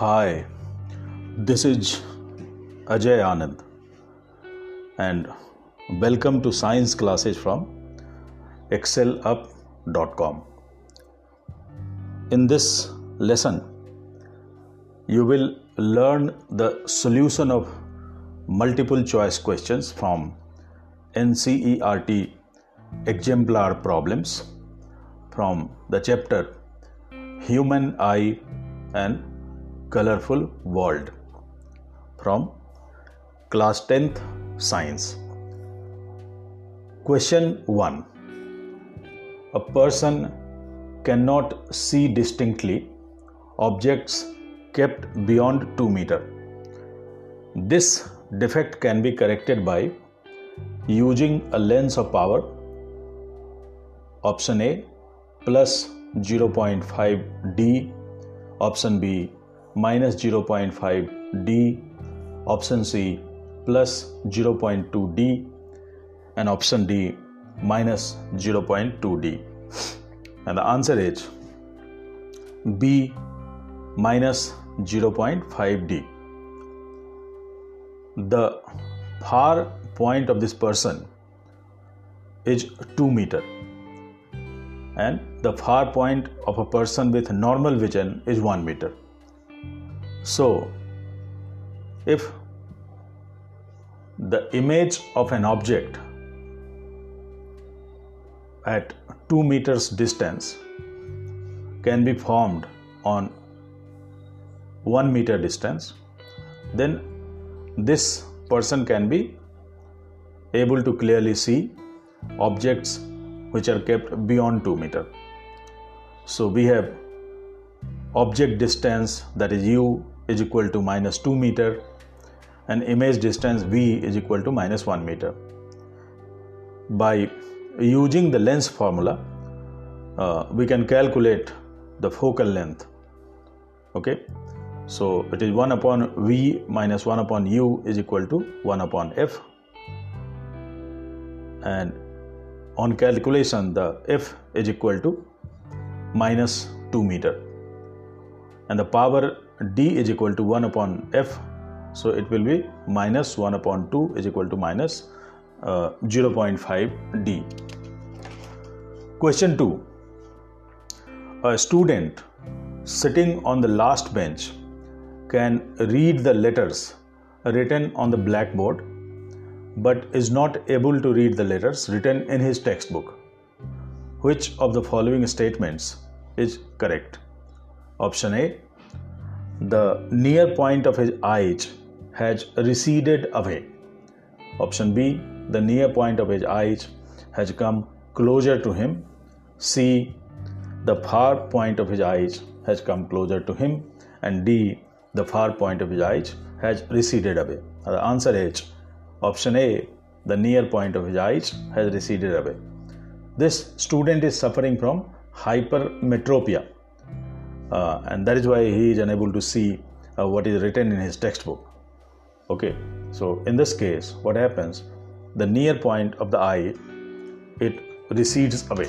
Hi, this is Ajay Anand, and welcome to science classes from excellup.com. In this lesson, you will learn the solution of multiple choice questions from NCERT exemplar problems from the chapter Human Eye and Colorful World from class 10th Science. Question 1 A person cannot see distinctly objects kept beyond 2 meter. This defect can be corrected by using a lens of power option A plus 0.5 D, option B minus 0.5 D, option C plus 0.2 D, and option D minus 0.2 D. And the answer is B minus 0.5 D. The far point of this person is 2 meter and the far point of a person with normal vision is 1 meter. So, if the image of an object at 2 meters distance can be formed on 1 meter distance, then this person can be able to clearly see objects which are kept beyond 2 meter. So we have object distance that is u is equal to minus 2 meter and image distance v is equal to minus 1 meter. By using the lens formula, uh, we can calculate the focal length. Okay, so it is 1 upon v minus 1 upon u is equal to 1 upon f and on calculation the f is equal to minus 2 meter and the power d is equal to 1 upon f so it will be minus 1 upon 2 is equal to minus uh, 0.5 d question 2 a student sitting on the last bench can read the letters written on the blackboard but is not able to read the letters written in his textbook. Which of the following statements is correct? Option A The near point of his eyes has receded away. Option B The near point of his eyes has come closer to him. C The far point of his eyes has come closer to him. And D The far point of his eyes has receded away. The answer is Option A The near point of his eyes has receded away. This student is suffering from hypermetropia, uh, and that is why he is unable to see uh, what is written in his textbook. Okay, so in this case, what happens? The near point of the eye it recedes away.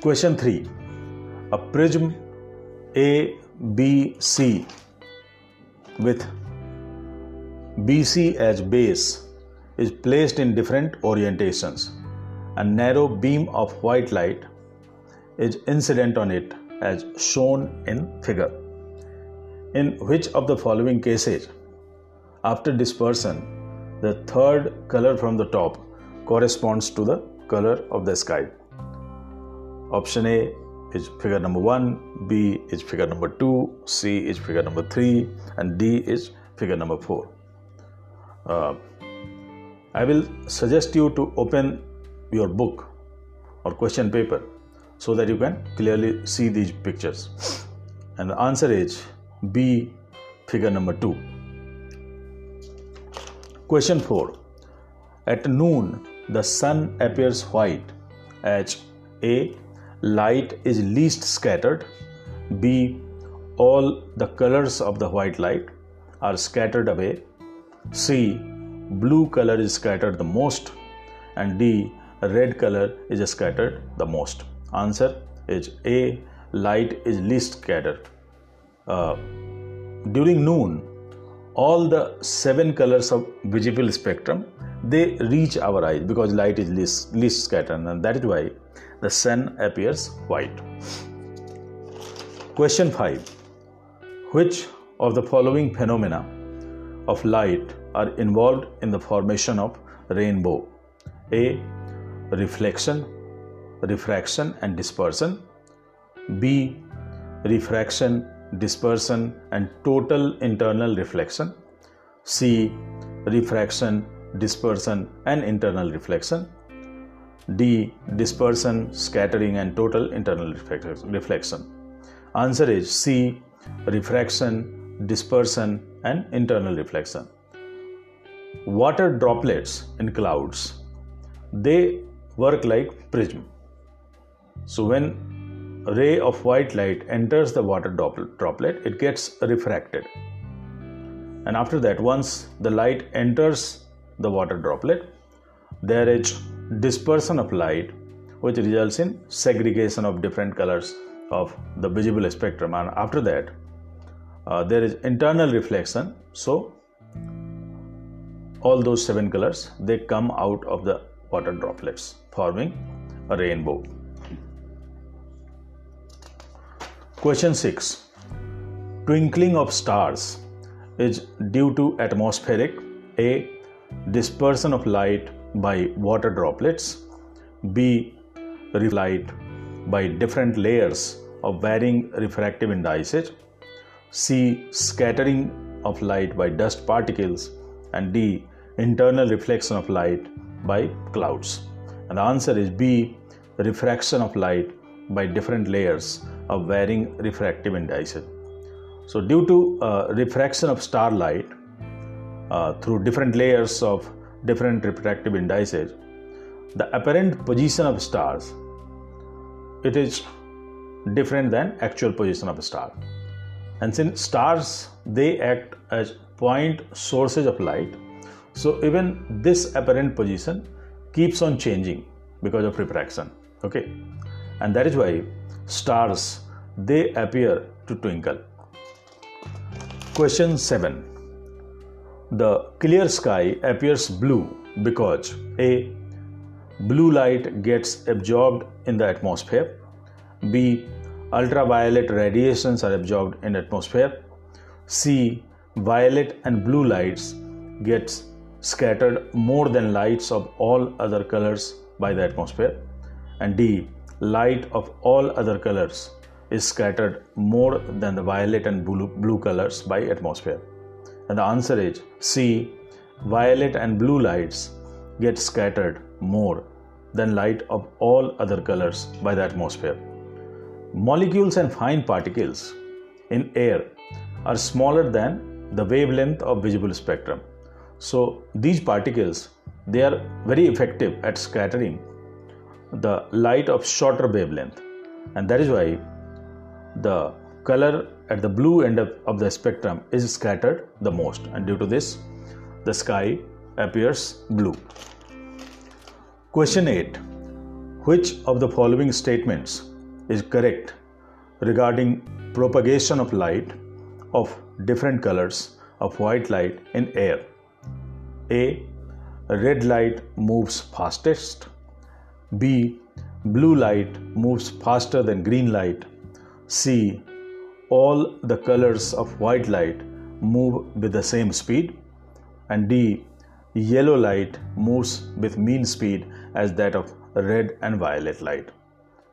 Question 3 A prism A, B, C with BC as base is placed in different orientations. A narrow beam of white light is incident on it as shown in figure. In which of the following cases, after dispersion, the third color from the top corresponds to the color of the sky? Option A is figure number 1, B is figure number 2, C is figure number 3, and D is figure number 4. Uh, I will suggest you to open your book or question paper so that you can clearly see these pictures. And the answer is B, figure number 2. Question 4. At noon, the sun appears white as A light is least scattered. B. All the colors of the white light are scattered away. C. Blue color is scattered the most. And D. Red color is scattered the most. Answer is A. light is least scattered. Uh, during noon, all the seven colors of visible spectrum they reach our eyes because light is least, least scattered and that is why the sun appears white. Question 5 Which of the following phenomena of light are involved in the formation of rainbow? A. Reflection, refraction, and dispersion. B. Refraction, dispersion, and total internal reflection. C. Refraction, dispersion, and internal reflection. D. Dispersion, scattering, and total internal reflection. Answer is C. Refraction, dispersion, and internal reflection. Water droplets in clouds they work like prism. So when a ray of white light enters the water droplet, it gets refracted. And after that, once the light enters the water droplet, there is dispersion of light which results in segregation of different colors of the visible spectrum. And after that uh, there is internal reflection. So all those seven colors they come out of the water droplets forming a rainbow question 6 twinkling of stars is due to atmospheric a dispersion of light by water droplets, B. Light by different layers of varying refractive indices, C. Scattering of light by dust particles, and D. Internal reflection of light by clouds. And the answer is B. Refraction of light by different layers of varying refractive indices. So, due to uh, refraction of starlight uh, through different layers of different refractive indices, the apparent position of stars it is different than actual position of a star. And since stars they act as point sources of light, so even this apparent position keeps on changing because of refraction. Okay, and that is why stars they appear to twinkle. Question 7 the clear sky appears blue because A. Blue light gets absorbed in the atmosphere. B. Ultraviolet radiations are absorbed in atmosphere. C. Violet and blue lights gets scattered more than lights of all other colors by the atmosphere. And D. Light of all other colors is scattered more than the violet and blue, blue colors by atmosphere. And the answer is C. Violet and blue lights get scattered more than light of all other colors by the atmosphere. Molecules and fine particles in air are smaller than the wavelength of visible spectrum. So these particles they are very effective at scattering the light of shorter wavelength and that is why the color at the blue end of, of the spectrum is scattered the most and due to this the sky appears blue. Question 8 Which of the following statements is correct regarding propagation of light of different colors of white light in air? A. Red light moves fastest. B. Blue light moves faster than green light. C all the colors of white light move with the same speed and D yellow light moves with mean speed as that of red and violet light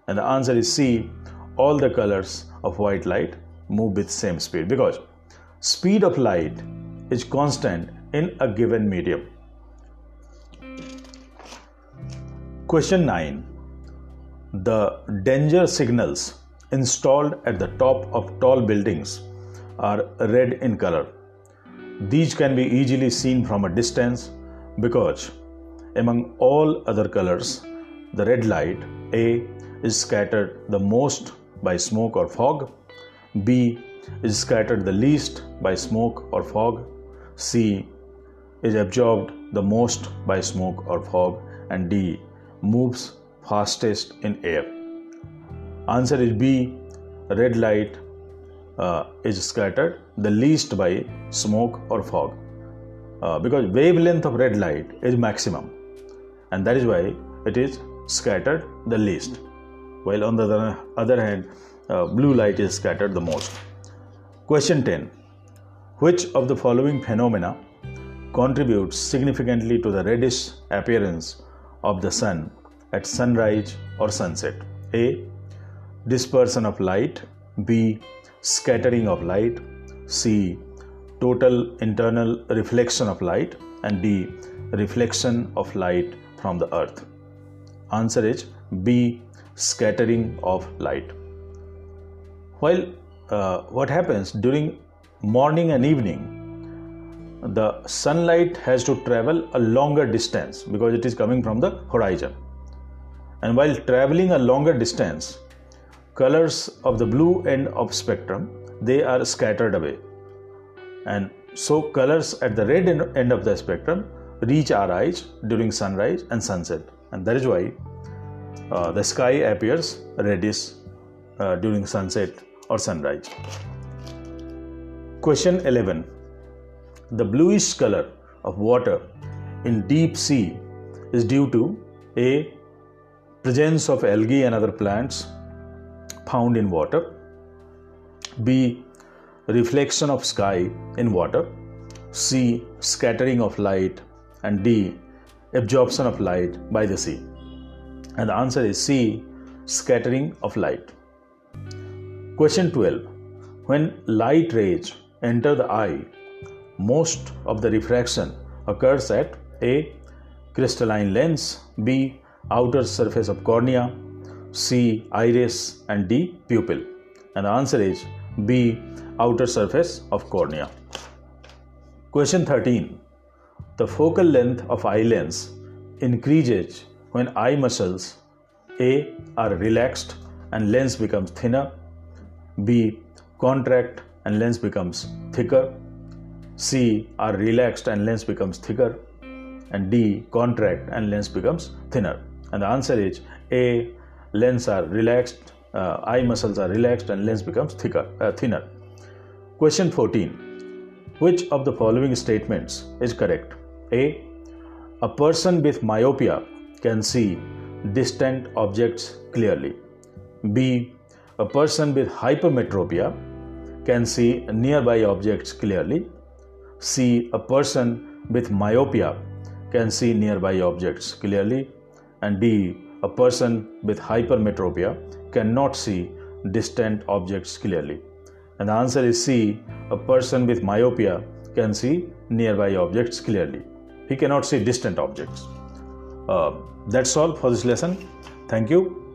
and the answer is C all the colors of white light move with same speed because speed of light is constant in a given medium question 9 the danger signals installed at the top of tall buildings are red in color. These can be easily seen from a distance because among all other colors, the red light A is scattered the most by smoke or fog, B is scattered the least by smoke or fog, C is absorbed the most by smoke or fog, and D moves fastest in air. Answer is B. red light uh, is scattered the least by smoke or fog uh, because wavelength of red light is maximum and that is why it is scattered the least while on the other hand uh, blue light is scattered the most question 10 which of the following phenomena contributes significantly to the reddish appearance of the sun at sunrise or sunset. A. Dispersion of light. B. Scattering of light. C. Total internal reflection of light. And d. Reflection of light from the earth. Answer is b. Scattering of light. While uh, what happens during morning and evening the sunlight has to travel a longer distance because it is coming from the horizon. And while traveling a longer distance colors of the blue end of spectrum they are scattered away. And so colors at the red end of the spectrum reach our eyes during sunrise and sunset. And that is why uh, the sky appears reddish uh, during sunset or sunrise. Question 11 the bluish color of water in deep sea is due to a presence of algae and other plants found in water. B. Reflection of sky in water. C. Scattering of light. And D. Absorption of light by the sea. And the answer is C. Scattering of light. Question 12. When light rays enter the eye, most of the refraction occurs at A. Crystalline lens, B. Outer surface of cornea, C. Iris and D. Pupil. And the answer is B. Outer surface of cornea. Question 13. The focal length of eye lens increases when eye muscles A are relaxed and lens becomes thinner, B contract and lens becomes thicker, C are relaxed and lens becomes thicker, and D contract and lens becomes thinner. And the answer is A lens are relaxed, uh, eye muscles are relaxed, and lens becomes thicker, uh, thinner. Question 14. Which of the following statements is correct? A. A person with myopia can see distant objects clearly. B. A person with hypermetropia can see nearby objects clearly. C. A person with myopia can see nearby objects clearly. And D a person with hypermetropia cannot see distant objects clearly. And the answer is C. A person with myopia can see nearby objects clearly. He cannot see distant objects. Uh, that's all for this lesson. Thank you.